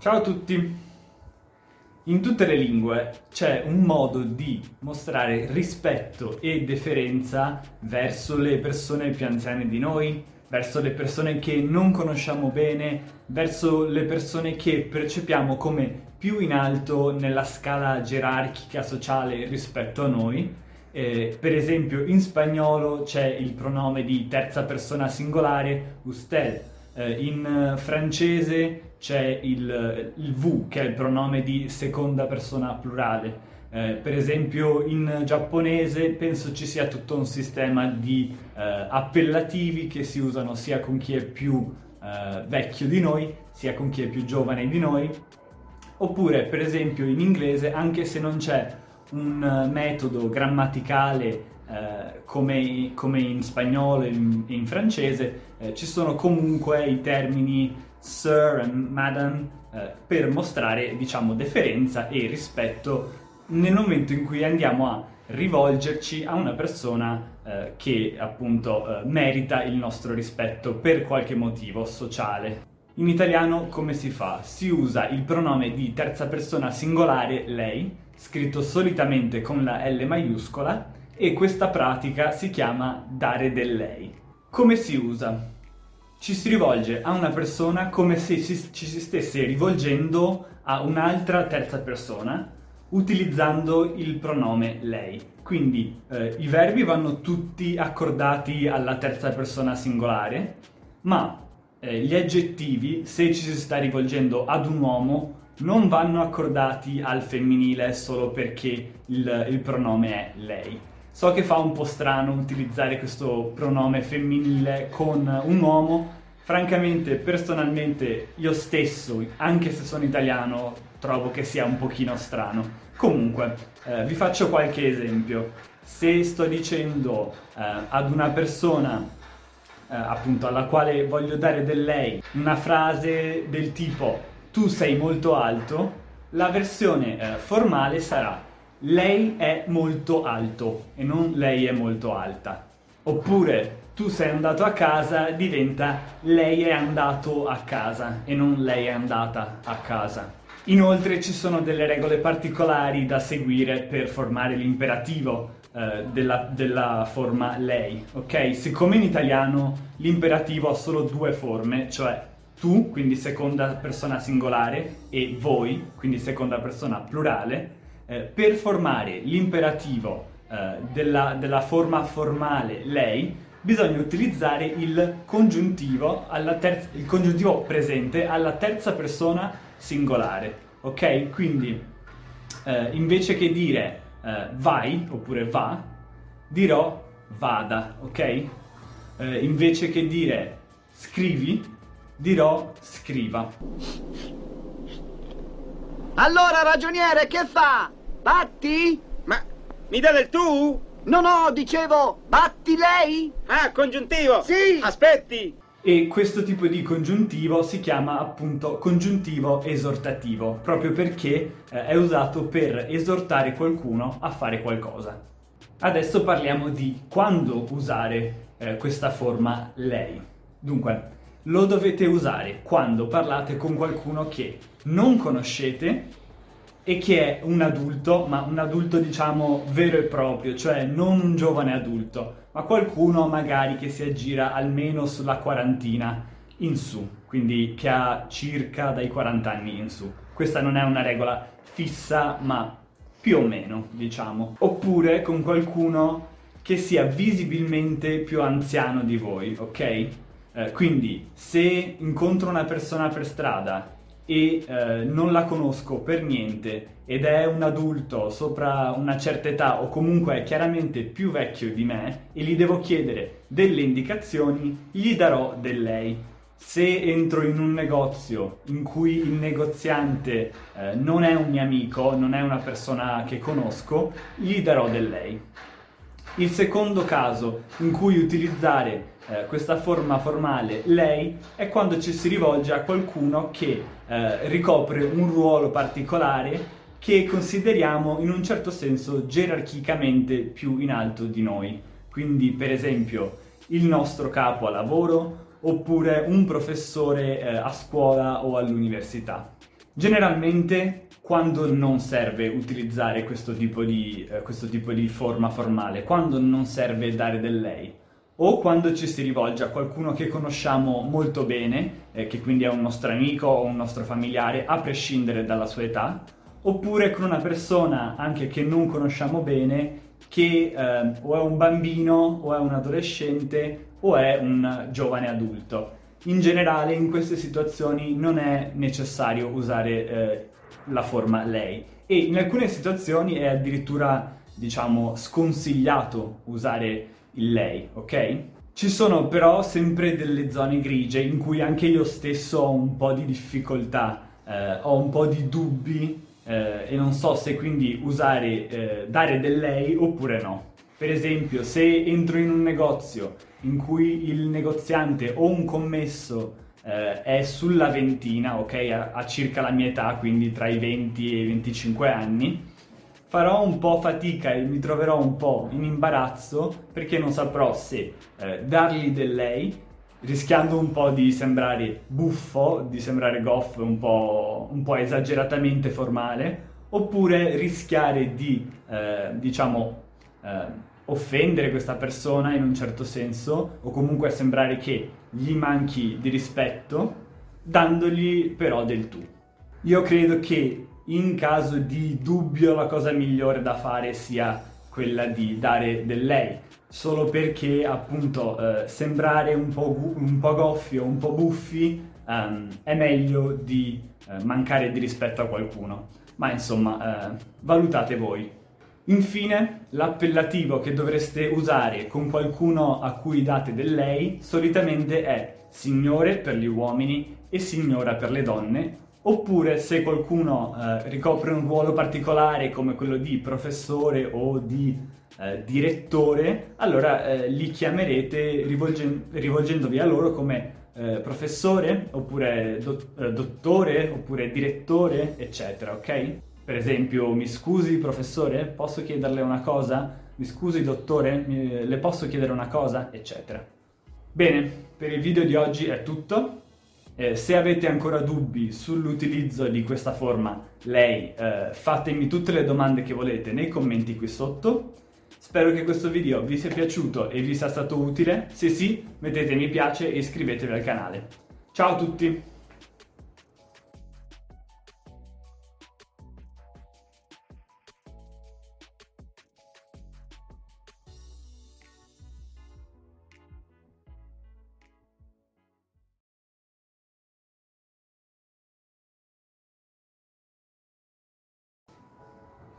Ciao a tutti! In tutte le lingue c'è un modo di mostrare rispetto e deferenza verso le persone più anziane di noi, verso le persone che non conosciamo bene, verso le persone che percepiamo come più in alto nella scala gerarchica sociale rispetto a noi. Eh, per esempio in spagnolo c'è il pronome di terza persona singolare usted, eh, in francese c'è il, il V che è il pronome di seconda persona plurale. Eh, per esempio in giapponese penso ci sia tutto un sistema di eh, appellativi che si usano sia con chi è più eh, vecchio di noi, sia con chi è più giovane di noi. Oppure, per esempio, in inglese, anche se non c'è un eh, metodo grammaticale eh, come, come, in spagnolo e in, in, francese, eh, ci sono comunque i termini sir e madam eh, per mostrare, diciamo, deferenza e rispetto nel momento in cui andiamo a rivolgerci a una persona eh, che appunto eh, merita il nostro rispetto per qualche motivo sociale. In italiano come si fa? Si usa il pronome di terza persona singolare lei, scritto solitamente con la L maiuscola, e questa pratica si chiama dare del lei. Come si usa? Ci si rivolge a una persona come se ci si stesse rivolgendo a un'altra terza persona, utilizzando il pronome lei. Quindi eh, i verbi vanno tutti accordati alla terza persona singolare, ma eh, gli aggettivi, se ci si sta rivolgendo ad un uomo, non vanno accordati al femminile solo perché il, il pronome è lei. So che fa un po' strano utilizzare questo pronome femminile con un uomo, francamente, personalmente, io stesso, anche se sono italiano, trovo che sia un pochino strano. Comunque, eh, vi faccio qualche esempio. Se sto dicendo eh, ad una persona, eh, appunto, alla quale voglio dare del lei, una frase del tipo tu sei molto alto, la versione eh, formale sarà lei è molto alto e non lei è molto alta. Oppure tu sei andato a casa diventa lei è andato a casa e non lei è andata a casa. Inoltre ci sono delle regole particolari da seguire per formare l'imperativo eh, della, della, forma lei, ok? Siccome in italiano l'imperativo ha solo due forme, cioè tu, quindi seconda persona singolare, e voi, quindi seconda persona plurale, eh, per formare l'imperativo eh, della, della, forma formale lei, bisogna utilizzare il congiuntivo, terza, il congiuntivo presente alla terza persona singolare. Ok? Quindi eh, invece che dire eh, vai oppure va, dirò vada. Ok? Eh, invece che dire scrivi, dirò scriva. Allora, ragioniere, che fa? Batti? Ma mi dà del tu? No, no, dicevo, batti lei? Ah, congiuntivo? Sì! Aspetti! E questo tipo di congiuntivo si chiama appunto congiuntivo esortativo, proprio perché eh, è usato per esortare qualcuno a fare qualcosa. Adesso parliamo di quando usare eh, questa forma lei. Dunque, lo dovete usare quando parlate con qualcuno che non conoscete e che è un adulto, ma un adulto diciamo vero e proprio, cioè non un giovane adulto, ma qualcuno magari che si aggira almeno sulla quarantina in su, quindi che ha circa dai 40 anni in su. Questa non è una regola fissa, ma più o meno, diciamo. Oppure con qualcuno che sia visibilmente più anziano di voi, ok? Eh, quindi se incontro una persona per strada e eh, non la conosco per niente ed è un adulto sopra una certa età o comunque è chiaramente più vecchio di me e gli devo chiedere delle indicazioni, gli darò del lei. Se entro in un negozio in cui il negoziante eh, non è un mio amico, non è una persona che conosco, gli darò del lei. Il secondo caso in cui utilizzare eh, questa forma formale lei è quando ci si rivolge a qualcuno che eh, ricopre un ruolo particolare che consideriamo in un certo senso gerarchicamente più in alto di noi. Quindi, per esempio, il nostro capo a lavoro oppure un professore eh, a scuola o all'università. Generalmente quando non serve utilizzare questo tipo di, eh, questo tipo di forma formale, quando non serve dare del lei o quando ci si rivolge a qualcuno che conosciamo molto bene, eh, che quindi è un nostro amico o un nostro familiare, a prescindere dalla sua età, oppure con una persona anche che non conosciamo bene, che eh, o è un bambino o è un adolescente o è un giovane adulto. In generale in queste situazioni non è necessario usare eh, la forma lei e in alcune situazioni è addirittura diciamo sconsigliato usare il lei, ok? Ci sono però sempre delle zone grigie in cui anche io stesso ho un po' di difficoltà, eh, ho un po' di dubbi eh, e non so se quindi usare, eh, dare del lei oppure no. Per esempio, se entro in un negozio in cui il negoziante o un commesso eh, è sulla ventina, ok, ha, circa la mia età, quindi tra i 20 e i 25 anni, farò un po' fatica e mi troverò un po' in imbarazzo perché non saprò se eh, dargli del lei, rischiando un po' di sembrare buffo, di sembrare goff un po', un po esageratamente formale, oppure rischiare di, eh, diciamo, eh, offendere questa persona in un certo senso o comunque sembrare che gli manchi di rispetto dandogli però del tu. Io credo che in caso di dubbio la cosa migliore da fare sia quella di dare del lei, solo perché appunto eh, sembrare un po', gu- un po', goffio, un po' buffi um, è meglio di eh, mancare di rispetto a qualcuno. Ma insomma, eh, valutate voi. Infine, l'appellativo che dovreste usare con qualcuno a cui date del lei solitamente è signore per gli uomini e signora per le donne, oppure se qualcuno eh, ricopre un ruolo particolare come quello di professore o di eh, direttore, allora eh, li chiamerete rivolgen- rivolgendovi a loro come eh, professore, oppure do- eh, dottore, oppure direttore, eccetera, ok? Per esempio, mi scusi professore, posso chiederle una cosa? Mi scusi dottore, mi, le posso chiedere una cosa? Eccetera. Bene, per il video di oggi è tutto. Eh, se avete ancora dubbi sull'utilizzo di questa forma, lei, eh, fatemi tutte le domande che volete nei commenti qui sotto. Spero che questo video vi sia piaciuto e vi sia stato utile. Se sì, mettete mi piace e iscrivetevi al canale. Ciao a tutti!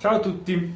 Ciao a tutti!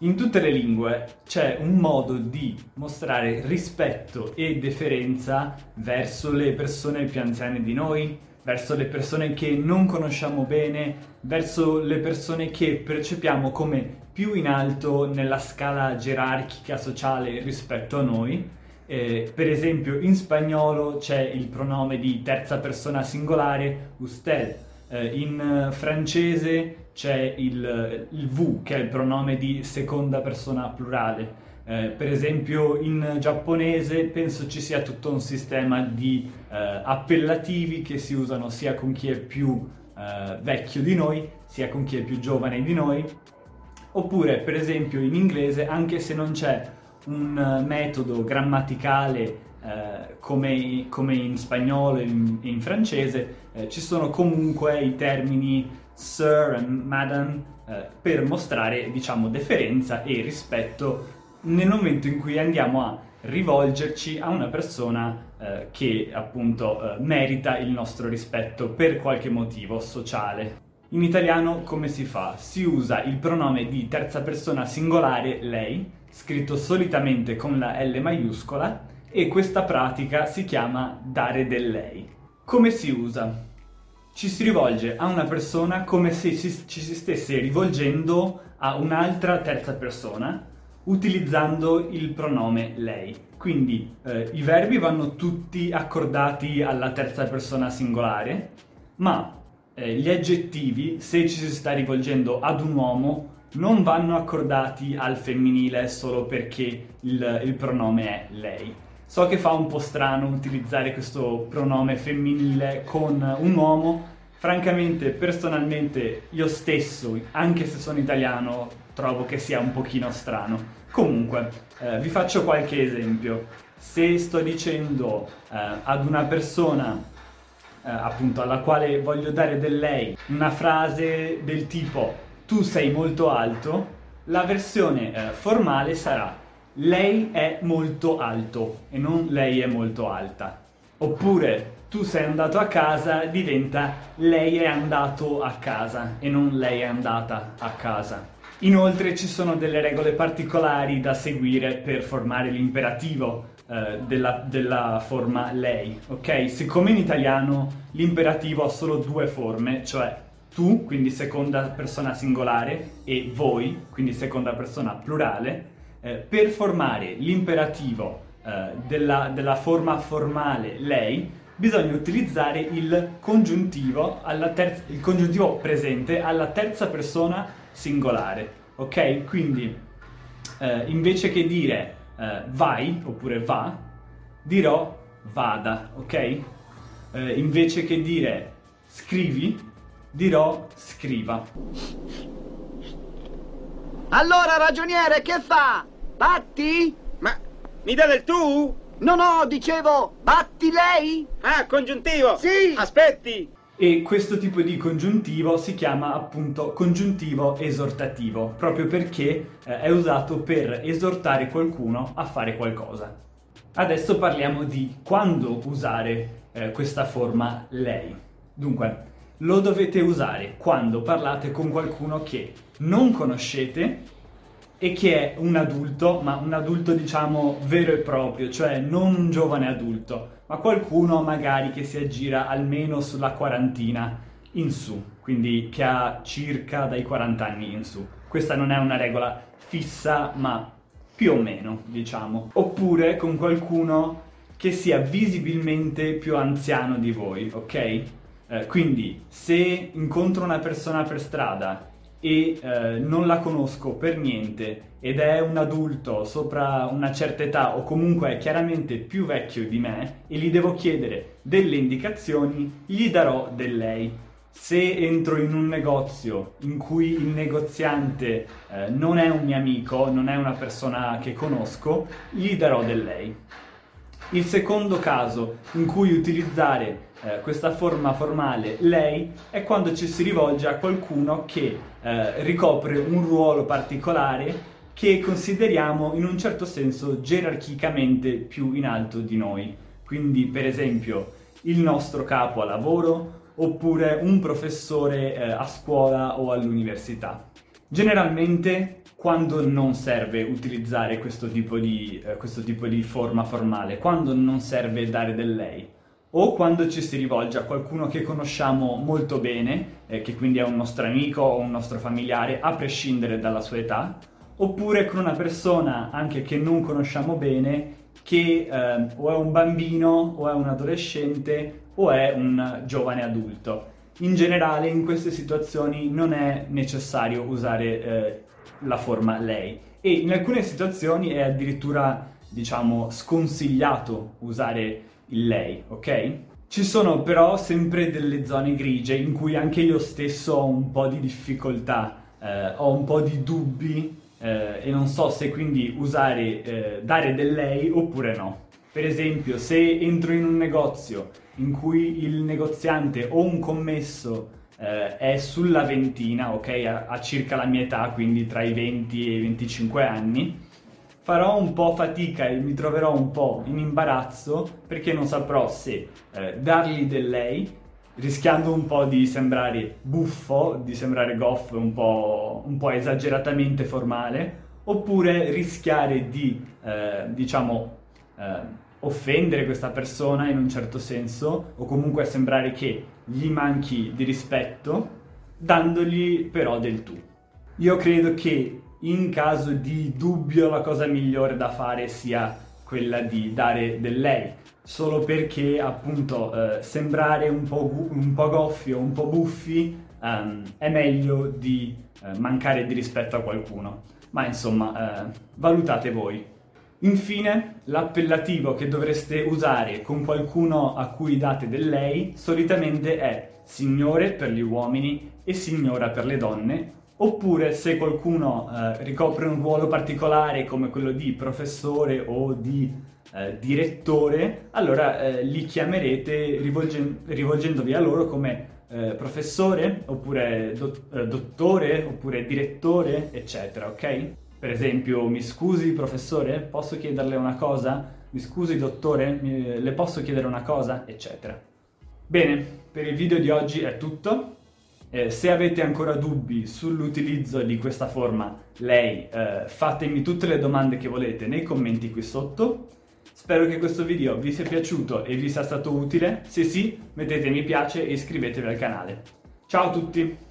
In tutte le lingue c'è un modo di mostrare rispetto e deferenza verso le persone più anziane di noi, verso le persone che non conosciamo bene, verso le persone che percepiamo come più in alto nella scala gerarchica sociale rispetto a noi. Eh, per esempio in spagnolo c'è il pronome di terza persona singolare usted, eh, in francese c'è il, il, V, che è il pronome di seconda persona plurale. Eh, per esempio in giapponese penso ci sia tutto un sistema di eh, appellativi che si usano sia con chi è più eh, vecchio di noi, sia con chi è più giovane di noi. Oppure, per esempio, in inglese, anche se non c'è un metodo grammaticale eh, come, come, in spagnolo e in, in, francese, eh, ci sono comunque i termini sir e madam eh, per mostrare, diciamo, deferenza e rispetto nel momento in cui andiamo a rivolgerci a una persona eh, che appunto eh, merita il nostro rispetto per qualche motivo sociale. In italiano come si fa? Si usa il pronome di terza persona singolare lei, scritto solitamente con la L maiuscola, e questa pratica si chiama dare del lei. Come si usa? ci si rivolge a una persona come se ci si stesse rivolgendo a un'altra terza persona utilizzando il pronome lei. Quindi eh, i verbi vanno tutti accordati alla terza persona singolare, ma eh, gli aggettivi, se ci si sta rivolgendo ad un uomo, non vanno accordati al femminile solo perché il, il pronome è lei. So che fa un po' strano utilizzare questo pronome femminile con un uomo, francamente, personalmente, io stesso, anche se sono italiano, trovo che sia un pochino strano. Comunque, eh, vi faccio qualche esempio. Se sto dicendo eh, ad una persona, eh, appunto, alla quale voglio dare del lei, una frase del tipo tu sei molto alto, la versione eh, formale sarà lei è molto alto e non lei è molto alta. Oppure tu sei andato a casa diventa lei è andato a casa e non lei è andata a casa. Inoltre ci sono delle regole particolari da seguire per formare l'imperativo eh, della, della, forma lei, ok? Siccome in italiano l'imperativo ha solo due forme, cioè tu, quindi seconda persona singolare, e voi, quindi seconda persona plurale, eh, per formare l'imperativo eh, della, della forma formale lei, bisogna utilizzare il congiuntivo, terza, il congiuntivo, presente alla terza persona singolare, ok? Quindi eh, invece che dire eh, vai oppure va, dirò vada, ok? Eh, invece che dire scrivi, dirò scriva. Allora, ragioniere, che fa? Batti? Ma mi dà del tu? No, no, dicevo, batti lei? Ah, congiuntivo! Sì! Aspetti! E questo tipo di congiuntivo si chiama appunto congiuntivo esortativo, proprio perché eh, è usato per esortare qualcuno a fare qualcosa. Adesso parliamo di quando usare eh, questa forma lei. Dunque, lo dovete usare quando parlate con qualcuno che non conoscete e che è un adulto, ma un adulto diciamo vero e proprio, cioè non un giovane adulto, ma qualcuno magari che si aggira almeno sulla quarantina in su, quindi che ha circa dai 40 anni in su. Questa non è una regola fissa, ma più o meno, diciamo. Oppure con qualcuno che sia visibilmente più anziano di voi, ok? Eh, quindi se incontro una persona per strada e eh, non la conosco per niente ed è un adulto sopra una certa età o comunque è chiaramente più vecchio di me e gli devo chiedere delle indicazioni, gli darò del lei. Se entro in un negozio in cui il negoziante eh, non è un mio amico, non è una persona che conosco, gli darò del lei. Il secondo caso in cui utilizzare eh, questa forma formale lei è quando ci si rivolge a qualcuno che eh, ricopre un ruolo particolare che consideriamo in un certo senso gerarchicamente più in alto di noi. Quindi, per esempio, il nostro capo a lavoro oppure un professore eh, a scuola o all'università. Generalmente quando non serve utilizzare questo tipo, di, eh, questo tipo di forma formale, quando non serve dare del lei, o quando ci si rivolge a qualcuno che conosciamo molto bene, eh, che quindi è un nostro amico o un nostro familiare, a prescindere dalla sua età, oppure con una persona anche che non conosciamo bene, che eh, o è un bambino o è un adolescente o è un giovane adulto. In generale in queste situazioni non è necessario usare eh, la forma lei e in alcune situazioni è addirittura diciamo sconsigliato usare il lei, ok? Ci sono però sempre delle zone grigie in cui anche io stesso ho un po' di difficoltà, eh, ho un po' di dubbi eh, e non so se quindi usare, eh, dare del lei oppure no. Per esempio, se entro in un negozio in cui il negoziante o un commesso eh, è sulla ventina, ok, ha circa la mia età, quindi tra i 20 e i 25 anni, farò un po' fatica e mi troverò un po' in imbarazzo perché non saprò se eh, dargli del lei, rischiando un po' di sembrare buffo, di sembrare goff un po', un po esageratamente formale, oppure rischiare di, eh, diciamo, eh, offendere questa persona in un certo senso, o comunque sembrare che gli manchi di rispetto, dandogli però del tu. Io credo che in caso di dubbio la cosa migliore da fare sia quella di dare del lei, solo perché appunto eh, sembrare un po', gu- un po', goffio, un po' buffi um, è meglio di eh, mancare di rispetto a qualcuno. Ma insomma, eh, valutate voi. Infine, l'appellativo che dovreste usare con qualcuno a cui date del lei solitamente è signore per gli uomini e signora per le donne, oppure se qualcuno eh, ricopre un ruolo particolare come quello di professore o di eh, direttore, allora eh, li chiamerete rivolgen- rivolgendovi a loro come eh, professore, oppure do- eh, dottore, oppure direttore, eccetera, ok? Per esempio, mi scusi professore, posso chiederle una cosa? Mi scusi dottore, mi- le posso chiedere una cosa? Eccetera. Bene, per il video di oggi è tutto. Eh, se avete ancora dubbi sull'utilizzo di questa forma, lei, eh, fatemi tutte le domande che volete nei commenti qui sotto. Spero che questo video vi sia piaciuto e vi sia stato utile. Se sì, mettete mi piace e iscrivetevi al canale. Ciao a tutti!